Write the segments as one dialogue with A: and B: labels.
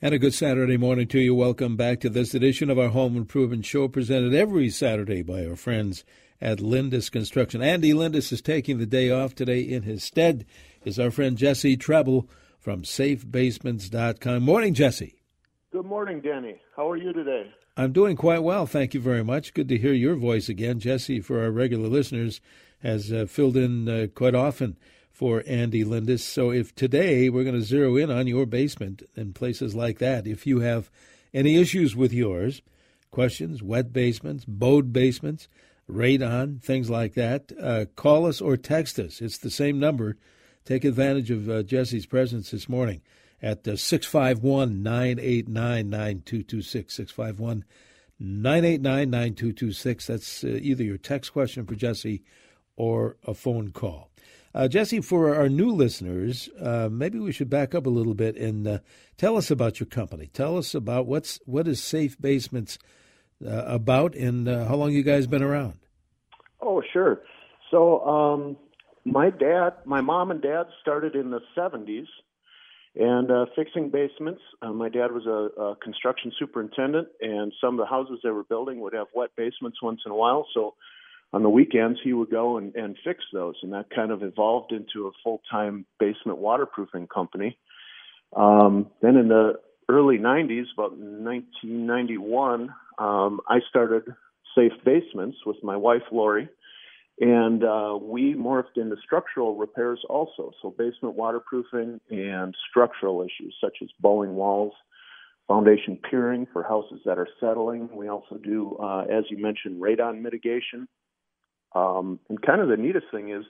A: And a good Saturday morning to you. Welcome back to this edition of our Home Improvement Show, presented every Saturday by our friends at Lindus Construction. Andy Lindus is taking the day off today. In his stead is our friend Jesse Trebil from SafeBasements.com. Morning, Jesse.
B: Good morning, Danny. How are you today?
A: I'm doing quite well, thank you very much. Good to hear your voice again. Jesse, for our regular listeners, has uh, filled in uh, quite often for Andy Lindus. So if today we're going to zero in on your basement and places like that, if you have any issues with yours, questions, wet basements, bowed basements, radon, things like that, uh, call us or text us. It's the same number. Take advantage of uh, Jesse's presence this morning at uh, 651 989 9226. 651 989 9226. That's uh, either your text question for Jesse or a phone call. Uh, Jesse, for our new listeners, uh, maybe we should back up a little bit and uh, tell us about your company. Tell us about what's what is Safe Basements uh, about, and uh, how long you guys been around.
B: Oh, sure. So, um, my dad, my mom and dad started in the '70s and uh, fixing basements. my dad was a, a construction superintendent, and some of the houses they were building would have wet basements once in a while. So on the weekends he would go and, and fix those. And that kind of evolved into a full-time basement waterproofing company. Um, then in the early 90s about 1991 um, i started safe basements with my wife lori. And uh, we morphed into structural repairs also. So basement waterproofing and structural issues such as bowing walls foundation piering for houses that are settling. We also do uh, as you mentioned radon mitigation um, and kind of the neatest thing is,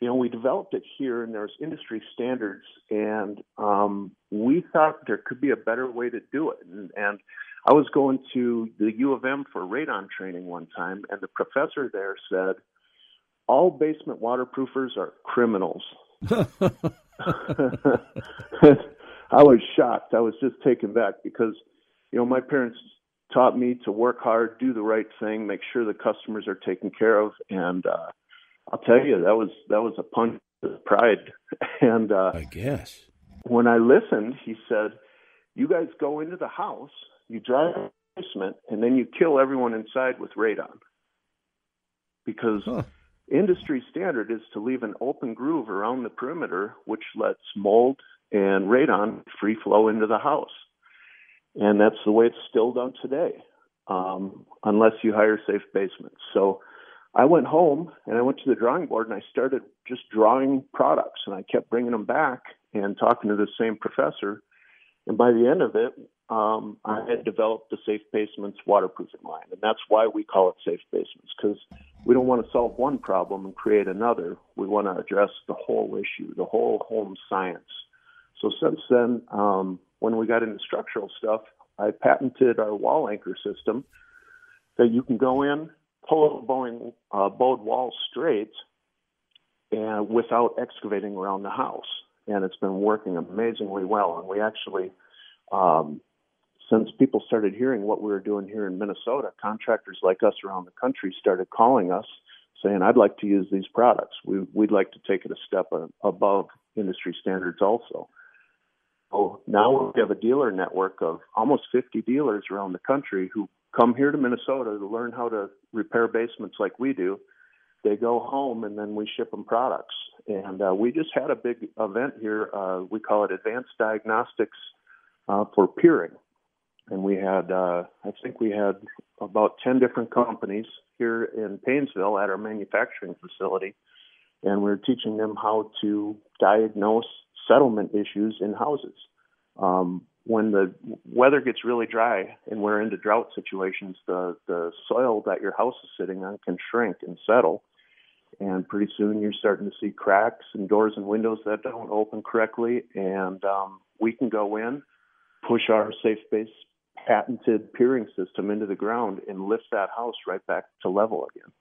B: you know, we developed it here, and there's industry standards, and um, we thought there could be a better way to do it. And, and I was going to the U of M for radon training one time, and the professor there said, "All basement waterproofers are criminals." I was shocked. I was just taken back because, you know, my parents taught me to work hard, do the right thing, make sure the customers are taken care of, and uh, I'll tell you that was that was a punch to pride. And uh,
A: I guess
B: when I listened, he said, "You guys go into the house, you drive the basement, and then you kill everyone inside with radon." Because huh. industry standard is to leave an open groove around the perimeter, which lets mold and radon free flow into the house and that's the way it's still done today, um, unless you hire safe basements. So I went home and I went to the drawing board and I started just drawing products, and I kept bringing them back and talking to the same professor. And by the end of it, um, I had developed the Safe Basements waterproofing line, and that's why we call it Safe Basements because we don't want to solve one problem and create another. We want to address the whole issue, the whole home science. So since then, um, when we got into structural stuff, I patented our wall anchor system that you can go in, pull a bowing, uh, bowed wall straight, and without excavating around the house. And it's been working amazingly well. And we actually, um, since people started hearing what we were doing here in Minnesota, contractors like us around the country started calling us saying, "I'd like to use these products. We, would like to take it a step above industry standards also." So now we have a dealer network of almost 50 dealers around the country who come here to Minnesota to learn how to repair basements like we do. They go home and then we ship them products. And uh, we just had a big event here. Uh, we call it Advanced Diagnostics uh, for Piering. And we had, uh, I think we had about 10 different companies here in Paynesville at our manufacturing facility. And we we're teaching them how to diagnose settlement issues in houses. Um, when the weather gets really dry and we're into drought situations, the, the soil that your house is sitting on can shrink and settle. And pretty soon you're starting to see cracks and doors and windows that don't open correctly. And um, we can go in, push our safe base patented piering system into the ground and lift that house right back to level again.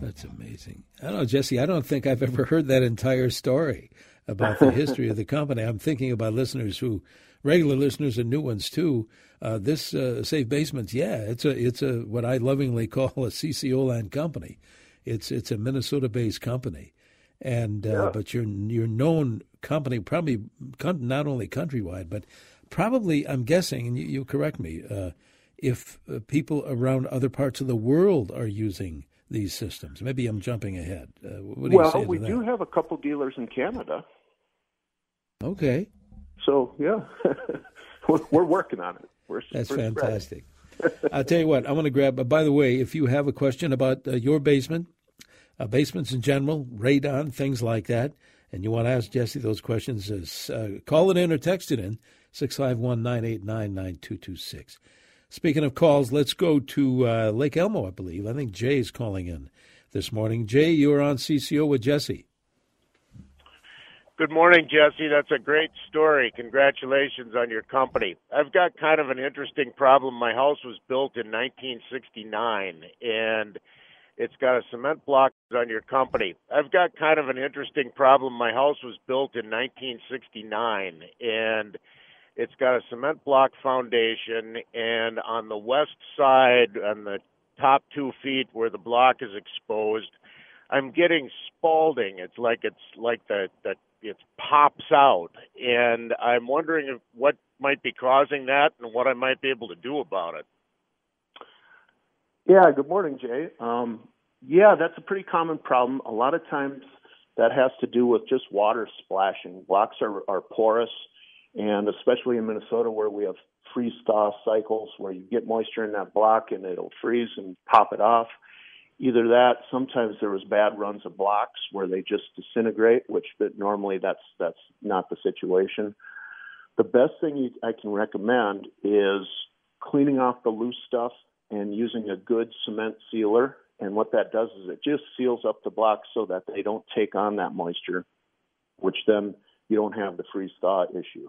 A: That's amazing. I don't know, Jesse, I don't think I've ever heard that entire story about the history of the company. I'm thinking about listeners who, regular listeners and new ones too. Uh, this uh, Safe Basements, yeah, it's a it's a what I lovingly call a CCO land company. It's it's a Minnesota-based company, and uh, yeah. but your your known company probably not only countrywide but probably, I'm guessing, and you, you correct me, uh, if uh, people around other parts of the world are using these systems. Maybe I'm jumping ahead. Uh, what do you think?
B: well, we do have a couple dealers in Canada.
A: Okay.
B: So yeah, we're, we're, working on it. We're,
A: That's we're fantastic. I'll tell you what. I want to grab. Uh, by the way, if you have a question about uh, your basement, uh, basements in general, radon, things like that, and you want to ask Jesse those questions, uh, call it in or text it in six five one nine eight nine nine two two six. Speaking of calls, let's go to uh, Lake Elmo, I believe. I think Jay is calling in this morning. Jay, you are on CCO with Jesse.
C: Good morning, Jesse. That's a great story. Congratulations on your company. I've got kind of an interesting problem. My house was built in 1969 and it's got a cement block on your company. I've got kind of an interesting problem. My house was built in 1969 and it's got a cement block foundation, and on the west side, on the top two feet where the block is exposed, I'm getting spalding. It's like it's like the the it pops out, and I'm wondering if, what might be causing that and what I might be able to do about it.
B: Yeah. Good morning, Jay. Um, yeah, that's a pretty common problem. A lot of times that has to do with just water splashing. Blocks are, are porous and especially in Minnesota where we have freeze thaw cycles where you get moisture in that block and it'll freeze and pop it off. Either that, sometimes there was bad runs of blocks where they just disintegrate, which but normally that's that's not the situation. The best thing you, I can recommend is cleaning off the loose stuff and using a good cement sealer. And what that does is it just seals up the blocks so that they don't take on that moisture, which then you don't have the freeze thaw issue.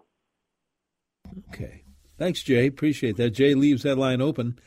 A: Okay. Thanks, Jay. Appreciate that. Jay leaves that line open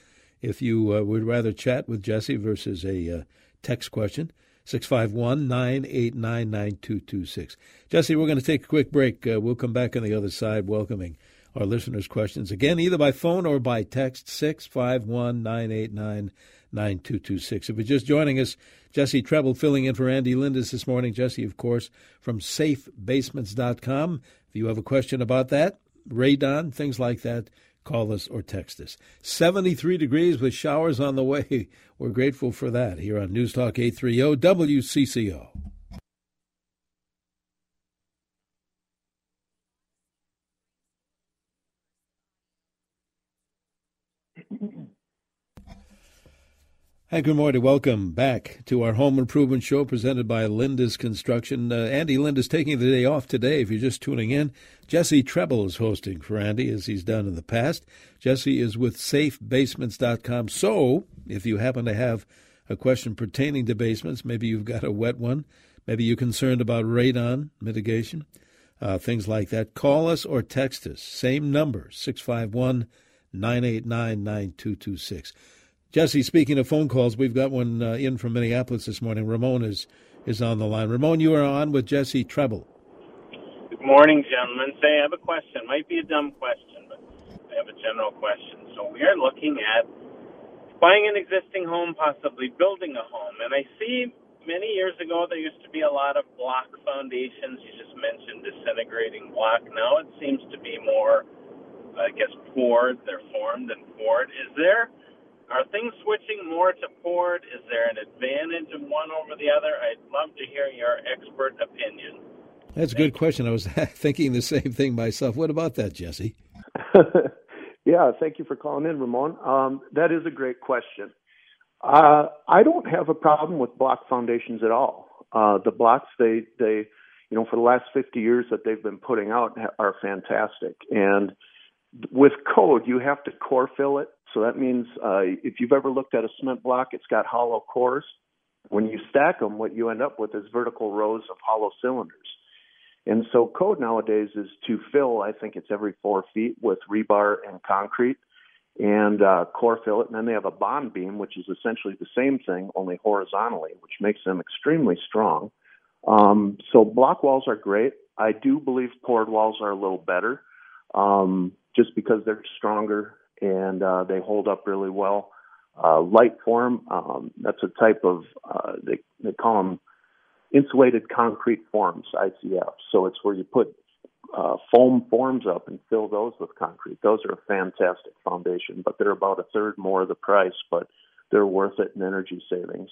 A: if you uh, would rather chat with Jesse versus a uh, text question. 651 989 9226. Jesse, we're going to take a quick break. Uh, we'll come back on the other side welcoming our listeners' questions again, either by phone or by text 651 989 9226. If you're just joining us, Jesse Trebil filling in for Andy Lindus this morning. Jesse, of course, from safebasements.com. If you have a question about that, radon, things like that, call us or text us. 73 degrees with showers on the way. We're grateful for that here on News Talk 830 WCCO. Hi, good morning. Welcome back to our home improvement show presented by Lindus Construction. Uh, Andy Lindus taking the day off today. If you're just tuning in, Jesse Trebil is hosting for Andy as he's done in the past. Jesse is with SafeBasements.com. So, if you happen to have a question pertaining to basements, maybe you've got a wet one, maybe you're concerned about radon mitigation, uh, things like that, call us or text us. Same number, 651 989 9226. Jesse, speaking of phone calls, we've got one uh, in from Minneapolis this morning. Ramon is is on the line. Ramon, you are on with Jesse Trebil.
D: Good morning, gentlemen. Say, I have a question. Might be a dumb question, but I have a general question. So we are looking at buying an existing home, possibly building a home, and I see many years ago there used to be a lot of block foundations. You just mentioned disintegrating block. Now it seems to be more, I guess, poured. They're formed and poured. Is there are things switching more to poured? Is there an advantage of one over the other? I'd love to hear your expert opinion.
A: That's a good question. I was thinking the same thing myself. What about that, Jesse?
B: yeah, thank you for calling in, Ramon. Um, that is a great question. Uh, I don't have a problem with block foundations at all. Uh, the blocks they they you know for the last 50 years that they've been putting out are fantastic. And with code, you have to core fill it so that means uh, if you've ever looked at a cement block, it's got hollow cores. When you stack them, what you end up with is vertical rows of hollow cylinders. And so code nowadays is to fill, I think it's every four feet with rebar and concrete and uh, core fill it. And then they have a bond beam, which is essentially the same thing, only horizontally, which makes them extremely strong. Um, so block walls are great. I do believe poured walls are a little better um, just because they're stronger and uh, they hold up really well. Uh, light form, um, that's a type of, uh, they, they call them insulated concrete forms, ICF. So it's where you put uh, foam forms up and fill those with concrete. Those are a fantastic foundation, but they're about a third more of the price, but they're worth it in energy savings.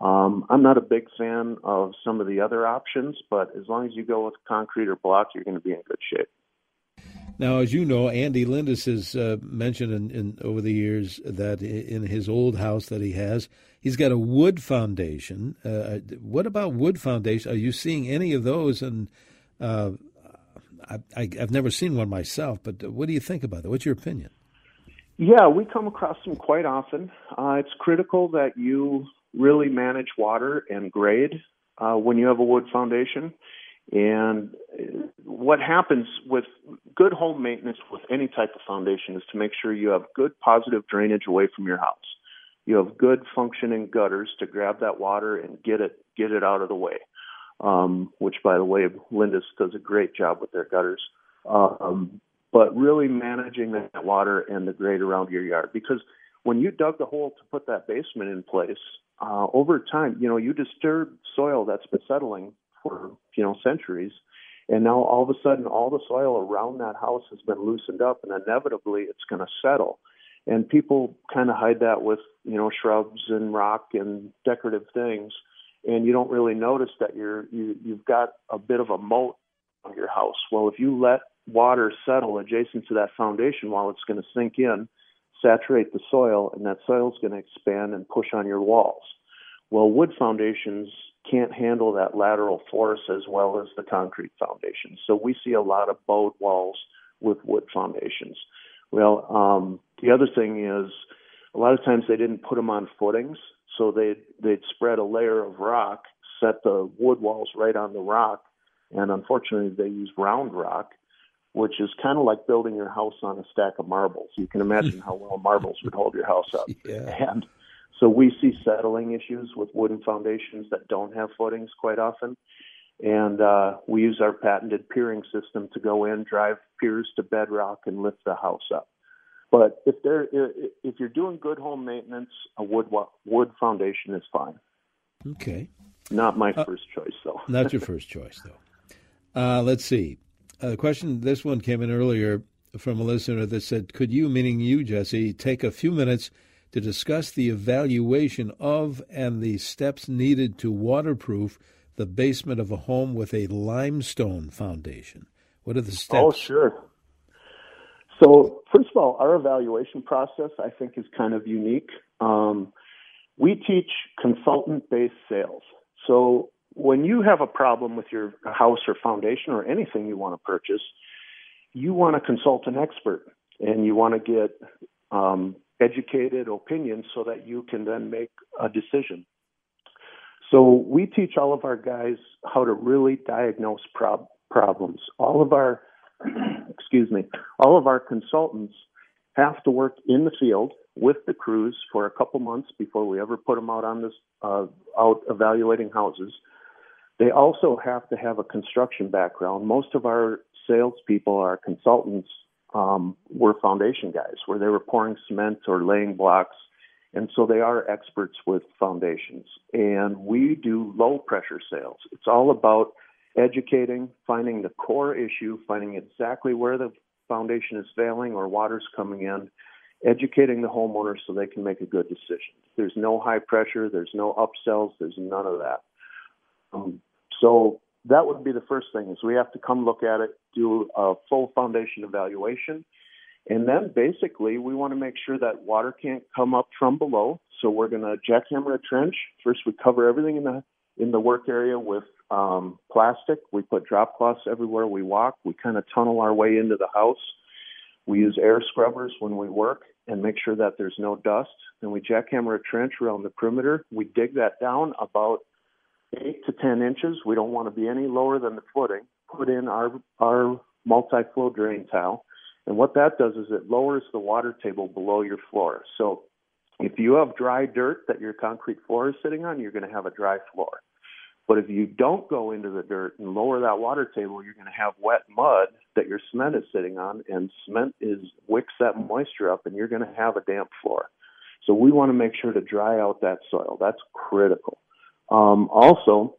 B: Um, I'm not a big fan of some of the other options, but as long as you go with concrete or block, you're going to be in good shape.
A: Now, as you know, Andy Lindus has uh, mentioned in, in, over the years that in his old house that he has, he's got a wood foundation. Uh, what about wood foundation? Are you seeing any of those? And uh, I, have never seen one myself, but what do you think about that? What's your opinion?
B: Yeah, we come across them quite often. Uh, it's critical that you really manage water and grade uh, when you have a wood foundation. And what happens with good home maintenance with any type of foundation is to make sure you have good positive drainage away from your house. You have good functioning gutters to grab that water and get it get it out of the way. Um, which, by the way, Lindus does a great job with their gutters. Um, but really managing that water and the grade around your yard because when you dug the hole to put that basement in place, uh, over time, you know, you disturb soil that's been settling for you know centuries, and now all of a sudden, all the soil around that house has been loosened up, and inevitably, it's going to settle. And people kind of hide that with you know shrubs and rock and decorative things, and you don't really notice that you're you you've got a bit of a moat on your house. Well, if you let water settle adjacent to that foundation while it's going to sink in, saturate the soil, and that soil is going to expand and push on your walls. Well, wood foundations can't handle that lateral force as well as the concrete foundations. So we see a lot of bowed walls with wood foundations. Well, um, the other thing is a lot of times they didn't put them on footings, so they'd, they'd spread a layer of rock, set the wood walls right on the rock, and unfortunately they use round rock, which is kind of like building your house on a stack of marbles. You can imagine how well marbles would hold your house up.
A: Yeah.
B: And so we see settling issues with wooden foundations that don't have footings quite often. And uh, we use our patented piering system to go in, drive piers to bedrock, and lift the house up. But if they're if you're doing good home maintenance, a wood wood foundation is fine.
A: Okay.
B: Not my uh, first choice, though.
A: not your first choice, though. Uh, let's see. A uh, question. This one came in earlier from a listener that said, "Could you, meaning you, Jesse, take a few minutes to discuss the evaluation of and the steps needed to waterproof the basement of a home with a limestone foundation. What are the steps?
B: Oh, sure. So, first of all, our evaluation process I think is kind of unique. Um, we teach consultant based sales. So, when you have a problem with your house or foundation or anything you want to purchase, you want to consult an expert and you want to get um, educated opinion so that you can then make a decision. So we teach all of our guys how to really diagnose prob- problems. All of our, excuse me, all of our consultants have to work in the field with the crews for a couple months before we ever put them out on this, uh, out evaluating houses. They also have to have a construction background. Most of our salespeople are consultants um, were foundation guys, where they were pouring cement or laying blocks. And so they are experts with foundations. And we do low pressure sales. It's all about educating, finding the core issue, finding exactly where the foundation is failing or water's coming in, educating the homeowner so they can make a good decision. There's no high pressure, there's no upsells, there's none of that. Um, so that would be the first thing is we have to come look at it, do a full foundation evaluation. And then basically we want to make sure that water can't come up from below. So we're going to jackhammer a trench. First we cover everything in the in the work area with um, plastic. We put drop cloths everywhere we walk. We kind of tunnel our way into the house. We use air scrubbers when we work and make sure that there's no dust. And we jackhammer a trench around the perimeter. We dig that down about eight to 10 inches. We don't want to be any lower than the footing. Put in our, our multi-flow drain tile. And what that does is it lowers the water table below your floor. So if you have dry dirt that your concrete floor is sitting on, you're going to have a dry floor. But if you don't go into the dirt and lower that water table, you're going to have wet mud that your cement is sitting on, and cement is wicks that moisture up, and you're going to have a damp floor. So we want to make sure to dry out that soil. That's critical. Um, also,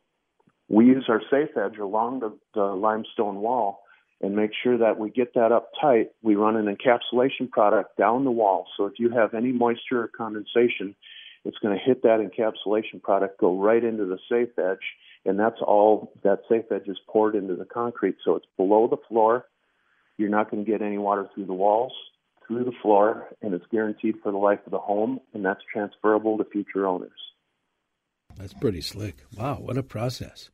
B: we use our safe edge along the, the limestone wall, and make sure that we get that up tight. We run an encapsulation product down the wall. So if you have any moisture or condensation, it's going to hit that encapsulation product, go right into the safe edge, and that's all that safe edge is poured into the concrete. So it's below the floor. You're not going to get any water through the walls, through the floor, and it's guaranteed for the life of the home, and that's transferable to future owners.
A: That's pretty slick. Wow, what a process.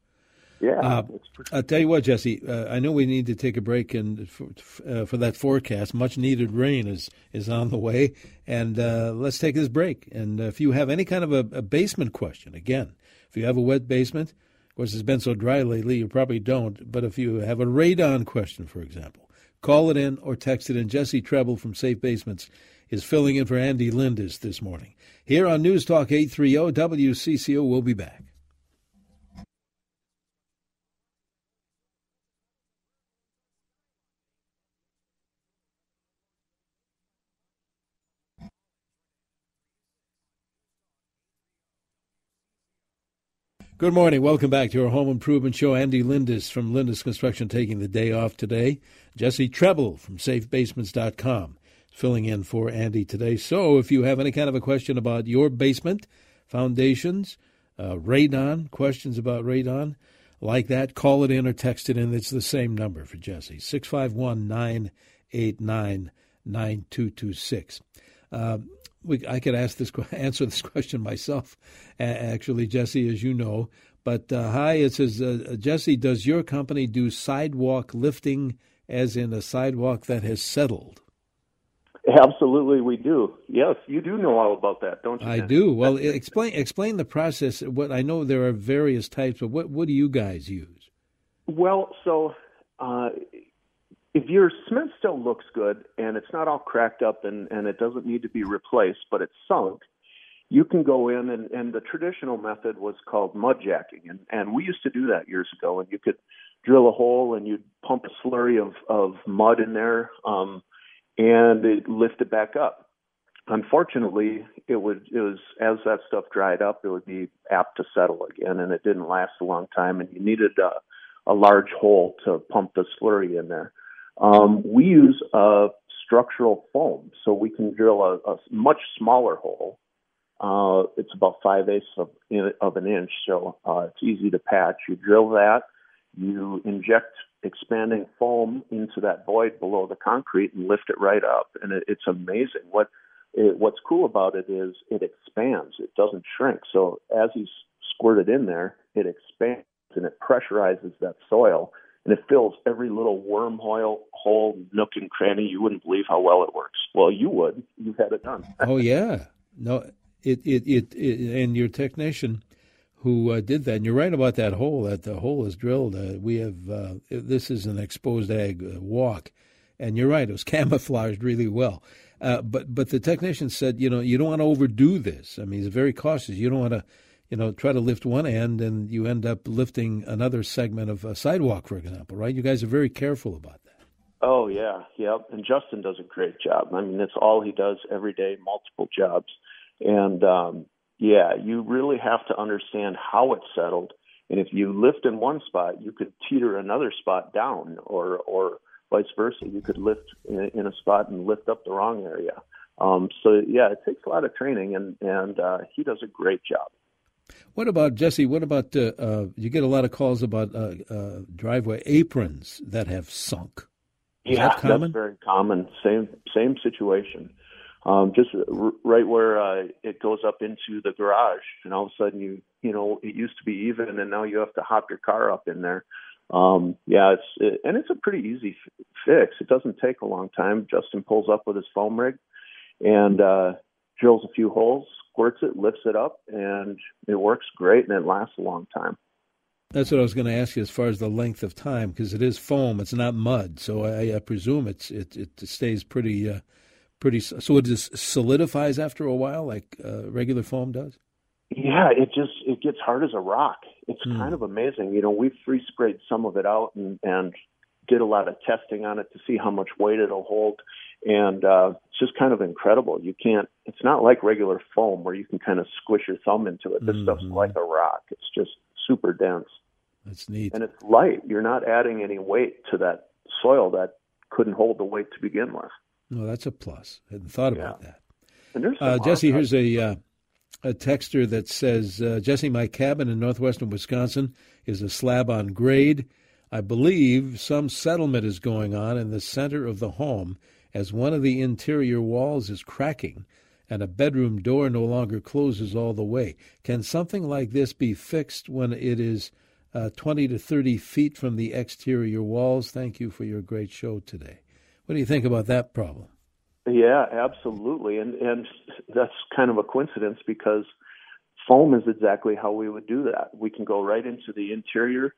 B: Yeah. Uh,
A: I'll tell you what, Jesse. Uh, I know we need to take a break, and for, uh, for that forecast, much needed rain is is on the way. And uh, let's take this break. And if you have any kind of a, a, basement question, again, if you have a wet basement, of course it's been so dry lately, you probably don't. But if you have a radon question, for example, call it in or text it in. Jesse Trebil from Safe Basements is filling in for Andy Lindus this morning here on News Talk 830 WCCO. We'll be back. Good morning. Welcome back to our home improvement show. Andy Lindus from Lindus Construction taking the day off today. Jesse Trebil from safebasements.com filling in for Andy today. So if you have any kind of a question about your basement, foundations, uh, radon, questions about radon, like that, call it in or text it in. It's the same number for Jesse, 651 989 9226. Uh, we, I could ask this answer this question myself, actually, Jesse, as you know. But uh, hi, it says uh, Jesse, does your company do sidewalk lifting, as in a sidewalk that has settled?
B: Absolutely, we do. Yes, you do know all about that, don't you?
A: I do. Well, explain explain the process. What I know there are various types, but what what do you guys use?
B: Well, so uh, if your cement still looks good and it's not all cracked up and, and it doesn't need to be replaced, but it's sunk, you can go in and, and the traditional method was called mud jacking. And, and we used to do that years ago. And you could drill a hole and you'd pump a slurry of, of mud in there um, and it lift it back up. Unfortunately, it would it was as that stuff dried up, it would be apt to settle again, and it didn't last a long time. And you needed a, a large hole to pump the slurry in there. Um, we use a structural foam, so we can drill a, a much smaller hole. Uh, it's about five eighths of, of an inch, so uh, it's easy to patch. You drill that, you inject expanding foam into that void below the concrete and lift it right up, and it, it's amazing. What it, what's cool about it is it expands; it doesn't shrink. So as you squirt it in there, it expands and it pressurizes that soil and it fills every little wormhole, hole, nook, and cranny. You wouldn't believe how well it works. Well, you would. You've had it done.
A: oh yeah, no, it it it, it and your technician who uh, did that. And you're right about that hole. That the hole is drilled. Uh, we have uh, this is an exposed ag uh, walk, and you're right. It was camouflaged really well. Uh, but but the technician said, you know, you don't want to overdo this. I mean, he's very cautious. You don't want to you know, try to lift one end and you end up lifting another segment of a sidewalk, for example, right? You guys are very careful about that.
B: Oh yeah, yep. And Justin does a great job. I mean, that's all he does every day, multiple jobs, and um, yeah, you really have to understand how it's settled. And if you lift in one spot, you could teeter another spot down, or or vice versa. You could lift in, in a spot and lift up the wrong area. Um, so yeah, it takes a lot of training, and and uh, he does a great job.
A: What about Jesse? What about uh, uh, you get a lot of calls about uh, uh driveway aprons that have sunk?
B: Is yeah, that that's very common. Same same situation. Um, just r- right where uh, it goes up into the garage, and all of a sudden you you know it used to be even, and now you have to hop your car up in there. Um, yeah, it's it, and it's a pretty easy f- fix. It doesn't take a long time. Justin pulls up with his foam rig, and uh, drills a few holes, squirts it, lifts it up, and it works great and it lasts a long time.
A: That's what I was going to ask you as far as the length of time, because it is foam; it's not mud, so I, I presume it's it it stays pretty uh, pretty. So it just solidifies after a while, like uh, regular foam does.
B: Yeah, it just it gets hard as a rock. It's mm. kind of amazing. You know, we free sprayed some of it out and and did a lot of testing on it to see how much weight it'll hold and uh, it's just kind of incredible. You can't. It's not like regular foam where you can kind of squish your thumb into it. This mm-hmm. stuff's like a rock. It's just super dense.
A: That's neat.
B: And it's light. You're not adding any weight to that soil that couldn't hold the weight to begin with.
A: No, that's a plus. I hadn't thought about
B: Yeah.
A: that. Uh, Jesse, here's a uh, a texter that says, uh, Jesse, my cabin in northwestern Wisconsin is a slab on grade. I believe some settlement is going on in the center of the home as one of the interior walls is cracking and a bedroom door no longer closes all the way. Can something like this be fixed when it is uh, 20 to 30 feet from the exterior walls? Thank you for your great show today. What do you think about that problem?
B: Yeah, absolutely. And and that's kind of a coincidence because foam is exactly how we would do that. We can go right into the interior,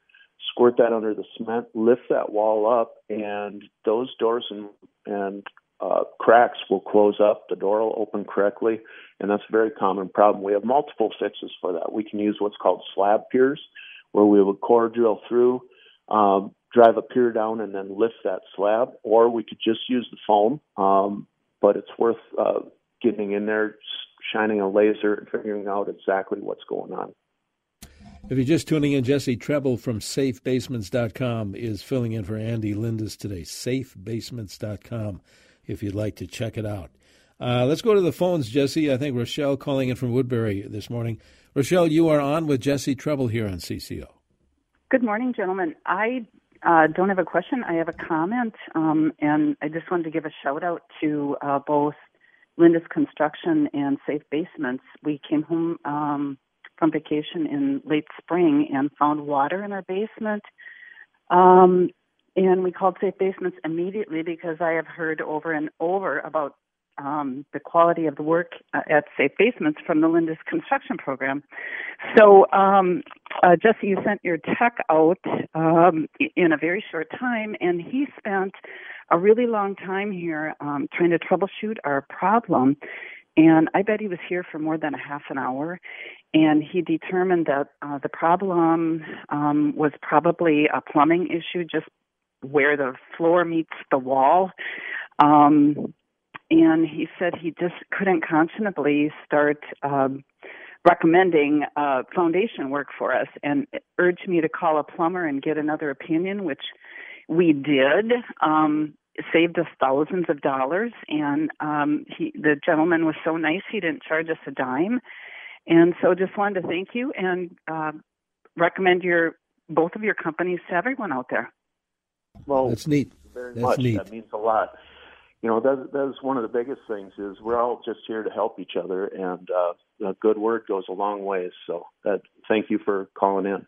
B: squirt that under the cement, lift that wall up, and those doors and and uh, cracks will close up. The door will open correctly, and that's a very common problem. We have multiple fixes for that. We can use what's called slab piers, where we would core drill through, um, drive a pier down, and then lift that slab, or we could just use the foam. Um, but it's worth uh, getting in there, shining a laser, and figuring out exactly what's going on.
A: If you're just tuning in, Jesse Trebil from SafeBasements.com is filling in for Andy Lindus today. SafeBasements.com if you'd like to check it out. Uh, let's go to the phones, Jesse. I think Rochelle calling in from Woodbury this morning. Rochelle, you are on with Jesse Trebil here on CCO.
E: Good morning, gentlemen. I uh, don't have a question. I have a comment, um, and I just wanted to give a shout out to uh, both Lindus Construction and Safe Basements. We came home um, from vacation in late spring and found water in our basement. Um, and we called Safe Basements immediately because I have heard over and over about um, the quality of the work uh, at Safe Basements from the Lindus construction program. So, um, uh, Jesse, you sent your tech out um, in a very short time, and he spent a really long time here um, trying to troubleshoot our problem. And I bet he was here for more than a half an hour. And he determined that uh, the problem um, was probably a plumbing issue, just where the floor meets the wall. Um, and he said he just couldn't conscionably start um, recommending uh, foundation work for us and urged me to call a plumber and get another opinion, which we did. Um, saved us thousands of dollars, and um, he, the gentleman was so nice he didn't charge us a dime. And so, just wanted to thank you and uh, recommend your both of your companies to everyone out there.
B: Well,
A: That's neat.
B: very
A: That's
B: much.
A: neat.
B: That means a lot. You know, that that is one of the biggest things. Is we're all just here to help each other, and uh, a good word goes a long ways. So, that thank you for calling in.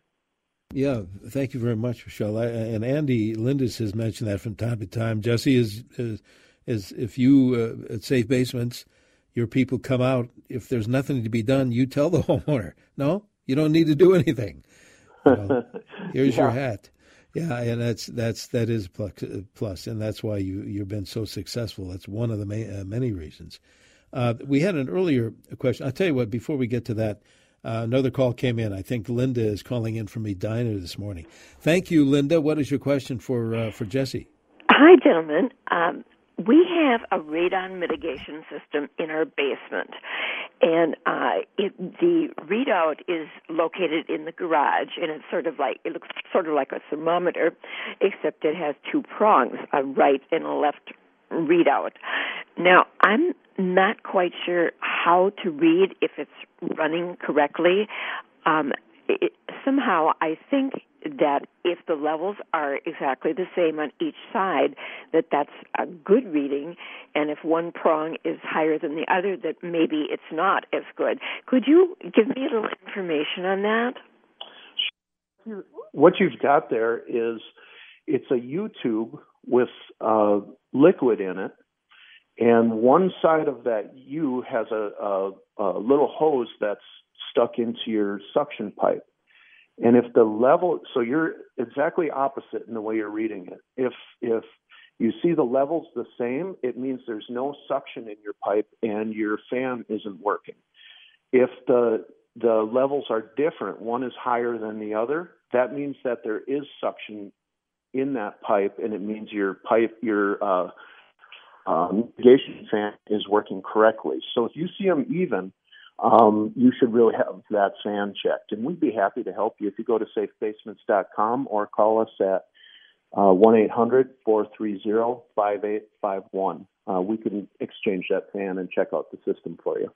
A: Yeah, thank you very much, michelle I, and Andy Lindus has mentioned that from time to time. Jesse is is, is if you uh, at Safe Basements, your people come out. If there's nothing to be done, you tell the homeowner, no, you don't need to do anything. Know, here's your hat. Yeah, and that's that's that is plus, and that's why you you've been so successful. That's one of the uh, many reasons. Uh, we had an earlier question. I'll tell you what. Before we get to that, uh, another call came in. I think Linda is calling in from Edina this morning. Thank you, Linda. What is your question for uh, for Jesse?
F: Hi, gentlemen. Um, we have a radon mitigation system in our basement, and uh, it, the readout is located in the garage, and it's sort of like it looks sort of like a thermometer, except it has two prongs, a right and a left readout. Now, I'm not quite sure how to read if it's running correctly. Um, it, somehow, I think that if the levels are exactly the same on each side, that that's a good reading, and if one prong is higher than the other, that maybe it's not as good. Could you give me a little information on that?
B: What you've got there is it's a U tube with uh, liquid in it, and one side of that U has a, a, a little hose that's stuck into your suction pipe. And if the level, so you're exactly opposite in the way you're reading it. If if you see the levels the same, it means there's no suction in your pipe and your fan isn't working. If the the levels are different, one is higher than the other, that means that there is suction in that pipe, and it means your pipe, your uh, uh, mitigation fan is working correctly. So if you see them even, um, you should really have that fan checked. And we'd be happy to help you if you go to safebasements.com or call us at uh, one eight hundred four three zero five eight five one. Uh, we can exchange that fan and check out the system for you.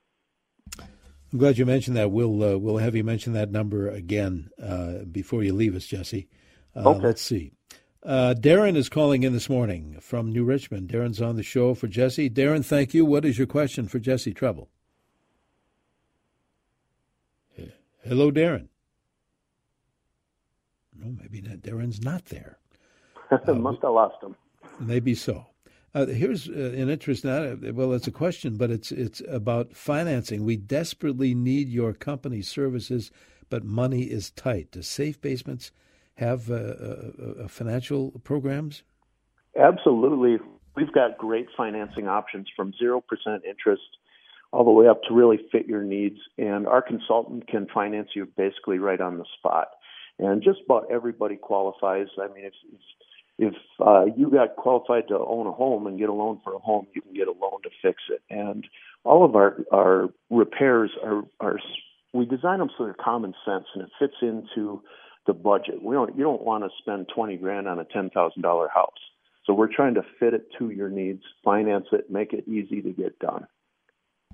A: I'm glad you mentioned that. We'll uh, we'll have you mention that number again uh, before you leave us, Jesse. Uh,
B: okay.
A: Let's see. Uh, Darren is calling in this morning from New Richmond. Darren's on the show for Jesse. Darren, thank you. What is your question for Jesse Trebil? Hello, Darren. No, maybe not. Darren's not there.
B: Must have lost him.
A: Maybe so. Uh, here's uh, an interest. Not well, it's a question, but it's it's about financing. We desperately need your company's services, but money is tight. Does Safe Basements have uh, uh, uh, financial programs?
B: Absolutely. We've got great financing options from zero percent interest all the way up to really fit your needs, and our consultant can finance you basically right on the spot. And just about everybody qualifies. I mean, if, if if uh, you got qualified to own a home and get a loan for a home, you can get a loan to fix it. And all of our our repairs are are we design them so they're common sense and it fits into the budget. We don't you don't want to spend twenty grand on a ten thousand dollar house. So we're trying to fit it to your needs, finance it, make it easy to get done.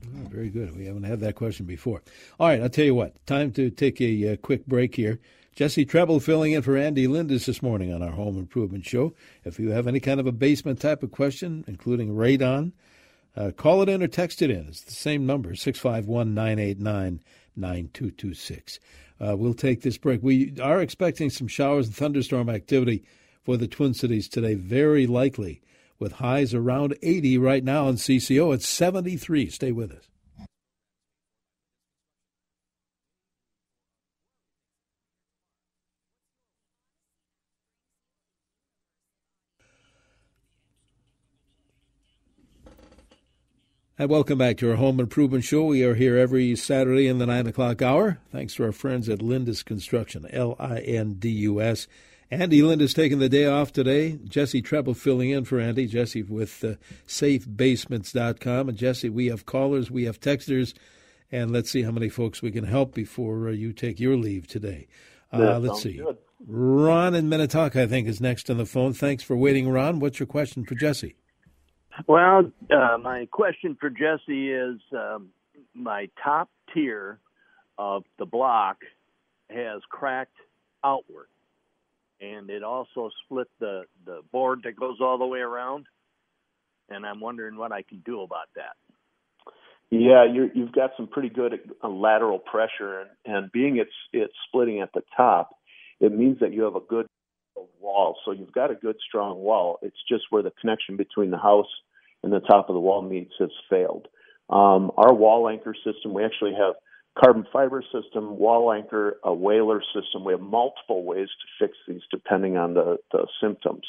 A: Oh, very good. We haven't had that question before. All right, I'll tell you what. Time to take a, uh, quick break here. Jesse Trebil filling in for Andy Lindus this morning on our Home Improvement Show. If you have any kind of a basement type of question, including radon, uh, call it in or text it in. It's the same number, 651 989 9226. Uh, we'll take this break. We are expecting some showers and thunderstorm activity for the Twin Cities today, very likely, with highs around 80 right now in CCO. It's 73. Stay with us. And welcome back to our Home Improvement Show. We are here every Saturday in the 9 o'clock hour. Thanks to our friends at Lindus Construction, L I N D U S. Andy Lindus taking the day off today. Jesse Trebil filling in for Andy. Jesse with uh, safebasements.com. And Jesse, we have callers, we have texters, and let's see how many folks we can help before uh, you take your leave today. Uh, let's see. Good. Ron in Minnetonka, I think, is next on the phone. Thanks for waiting, Ron. What's your question for Jesse?
G: Well, uh, my question for Jesse is um, my top tier of the block has cracked outward, and it also split the, the board that goes all the way around. And I'm wondering what I can do about that.
B: Yeah, you have got some pretty good uh, lateral pressure, and, and being it's it's splitting at the top, it means that you have a good wall. So you've got a good strong wall. It's just where the connection between the house and the top of the wall meets has failed. Um, our wall anchor system, we actually have carbon fiber system, wall anchor, a waler system. We have multiple ways to fix these depending on the, the symptoms.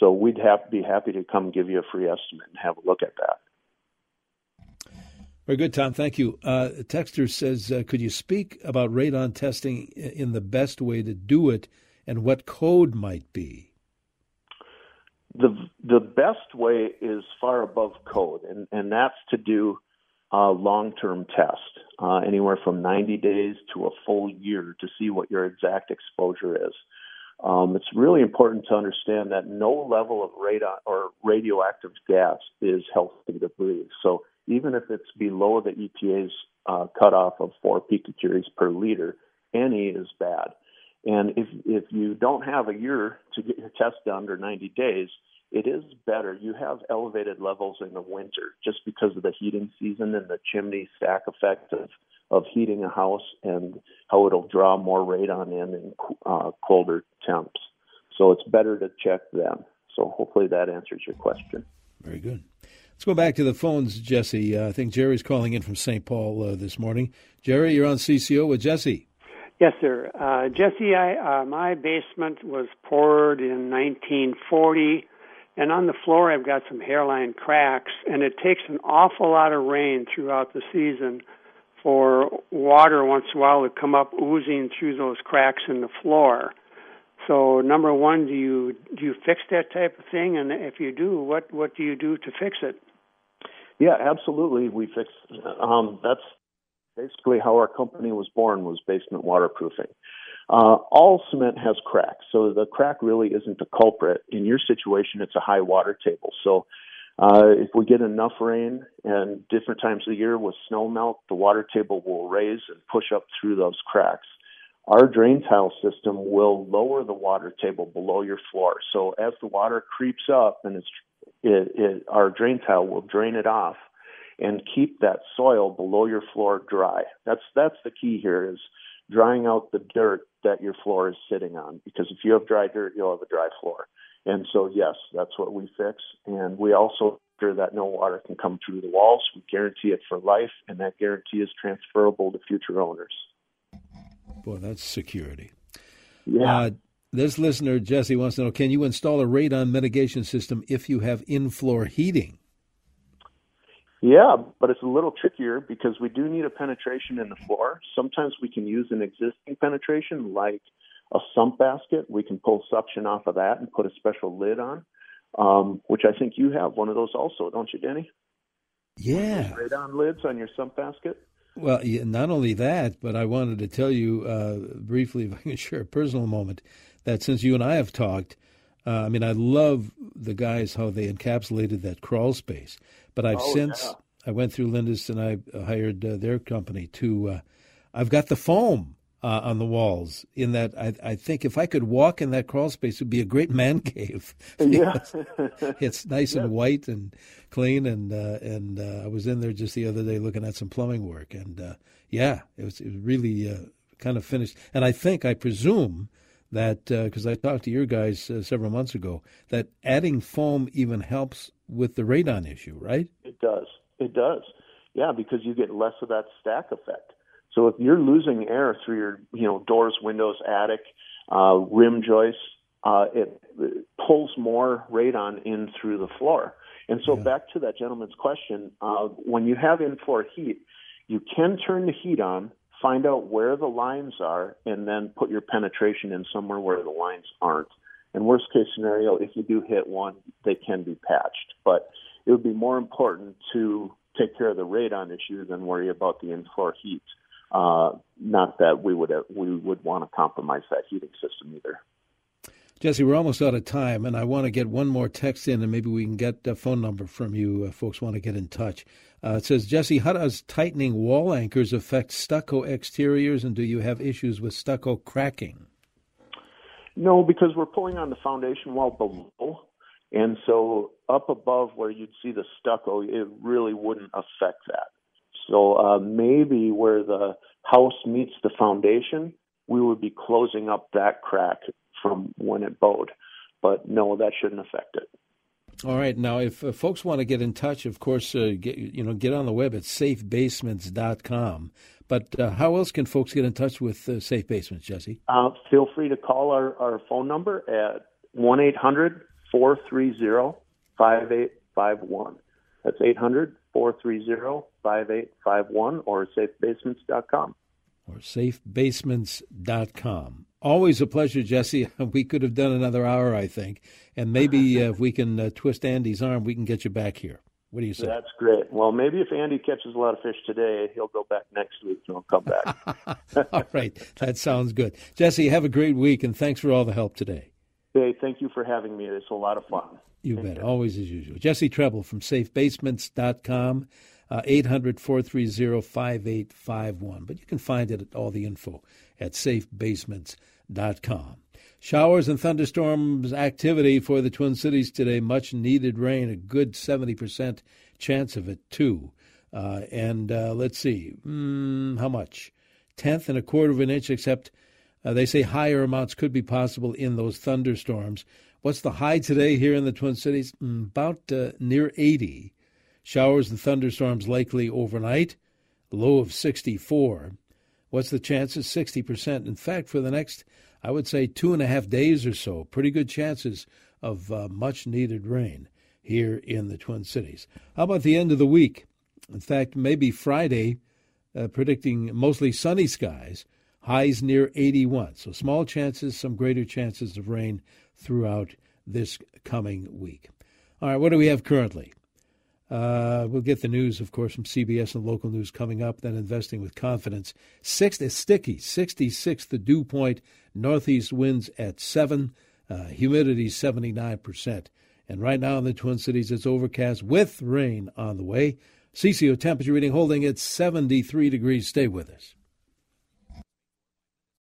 B: So we'd have be happy to come give you a free estimate and have a look at that.
A: Very good, Tom. Thank you. Uh, Texter says, uh, could you speak about radon testing in the best way to do it and what code might be?
B: the the best way is far above code, and and that's to do a long term test, uh, anywhere from 90 days to a full year to see what your exact exposure is. Um, it's really important to understand that no level of radon or radioactive gas is healthy to breathe. So even if it's below the EPA's uh, cutoff of four picocuries per liter, any is bad. And if if you don't have a year to get your test done under 90 days, it is better. You have elevated levels in the winter just because of the heating season and the chimney stack effect of of heating a house and how it'll draw more radon in in uh, colder temps. So it's better to check them. So hopefully that answers your question.
A: Very good. Let's go back to the phones, Jesse. Uh, I think Jerry's calling in from St. Paul uh, this morning. Jerry, you're on CCO with Jesse.
H: Yes, sir. Uh, Jesse, I, uh, my basement was poured in 1940, and on the floor I've got some hairline cracks, and it takes an awful lot of rain throughout the season for water once in a while to come up oozing through those cracks in the floor. So, number one, do you do you fix that type of thing? And if you do, what what do you do to fix it?
B: Yeah, absolutely. We fix. Um, that's basically how our company was born was basement waterproofing. Uh, all cement has cracks, so the crack really isn't the culprit. In your situation, it's a high water table. So uh, if we get enough rain and different times of the year with snow melt, the water table will raise and push up through those cracks. Our drain tile system will lower the water table below your floor. So as the water creeps up and it's, it, it, our drain tile will drain it off and keep that soil below your floor dry. That's that's the key here is drying out the dirt that your floor is sitting on because if you have dry dirt, you'll have a dry floor. And so, yes, that's what we fix. And we also ensure that no water can come through the walls. We guarantee it for life, and that guarantee is transferable to future owners.
A: Boy, that's security.
B: Yeah. Uh,
A: this listener, Jesse, wants to know can you install a radon mitigation system if you have in floor heating?
B: Yeah, but it's a little trickier because we do need a penetration in the floor. Sometimes we can use an existing penetration like a sump basket. We can pull suction off of that and put a special lid on, um, which I think you have one of those also, don't you, Denny?
A: Yeah.
B: Radon lids on your sump basket?
A: Well, not only that, but I wanted to tell you uh, briefly, if I can share a personal moment, that since you and I have talked, uh, I mean, I love the guys how they encapsulated that crawl space. But I've
B: oh,
A: since
B: yeah.
A: I went through Lindus and I hired uh, their company to. Uh, I've got the foam uh, on the walls. In that, I, I, think if I could walk in that crawl space, it would be a great man cave.
B: yeah,
A: it's nice yeah. and white and clean. And uh, and uh, I was in there just the other day looking at some plumbing work, and uh, yeah, it was it was really kind of finished. And I think I presume that because I talked to your guys several months ago that adding foam even helps with the radon issue, right?
B: It does. It does. Yeah, because you get less of that stack effect. So if you're losing air through your, you know, doors, windows, attic, uh, rim joists, uh, it, it pulls more radon in through the floor. And so yeah. back to that gentleman's question, uh, when you have in-floor heat, you can turn the heat on, find out where the lines are, and then put your penetration in somewhere where the lines aren't. And worst case scenario, if you do hit one, they can be patched. But it would be more important to take care of the radon issue than worry about the in-floor heat. Uh, not that we would have, we would want to compromise that heating system either.
A: Jesse, we're almost out of time, and I want to get one more text in, and maybe we can get a phone number from you. Uh, folks want to get in touch. Uh, it says, Jesse, how does tightening wall anchors affect stucco exteriors, and do you have issues with stucco cracking?
B: No, because we're pulling on the foundation wall below. And so up above where you'd see the stucco, it really wouldn't affect that. So uh, maybe where the house meets the foundation, we would be closing up that crack from when it bowed. But no, that shouldn't affect it.
A: All right. Now, if uh, folks want to get in touch, of course, uh, get, you know, get on the web at safebasements.com. But uh, how else can folks get in touch with uh, Safe Basements, Jesse?
B: Uh, feel free to call our, our phone number at 1 800 430 5851. That's 800 430 5851 or safebasements.com.
A: Or safebasements.com. Always a pleasure, Jesse. We could have done another hour, I think. And maybe uh, if we can uh, twist Andy's arm, we can get you back here. What do you say?
B: That's great. Well, maybe if Andy catches a lot of fish today, he'll go back next week and he'll come
A: back. all right. That sounds good. Jesse, have a great week and thanks for all the help today.
B: Hey, thank you for having me. It's a lot of fun.
A: You bet. Always as usual. Jesse Trebil from safebasements.com, uh, 800 430 5851. But you can find it at all the info at safebasements.com. Showers and thunderstorms activity for the Twin Cities today. Much needed rain, a good 70% chance of it, too. Uh, and uh, let's see, mm, how much? Tenth and a quarter of an inch, except uh, they say higher amounts could be possible in those thunderstorms. What's the high today here in the Twin Cities? Mm, about uh, near 80. Showers and thunderstorms likely overnight. Low of 64. What's the chances? 60%. In fact, for the next I would say two and a half days or so. Pretty good chances of uh, much needed rain here in the Twin Cities. How about the end of the week? In fact, maybe Friday, uh, predicting mostly sunny skies, highs near 81. So small chances, some greater chances of rain throughout this coming week. All right, what do we have currently? Uh, we'll get the news, of course, from CBS and local news coming up. Then investing with confidence. Six is sticky, 66 the dew point. Northeast winds at seven. Uh, humidity 79%. And right now in the Twin Cities, it's overcast with rain on the way. CCO temperature reading holding at 73 degrees. Stay with us.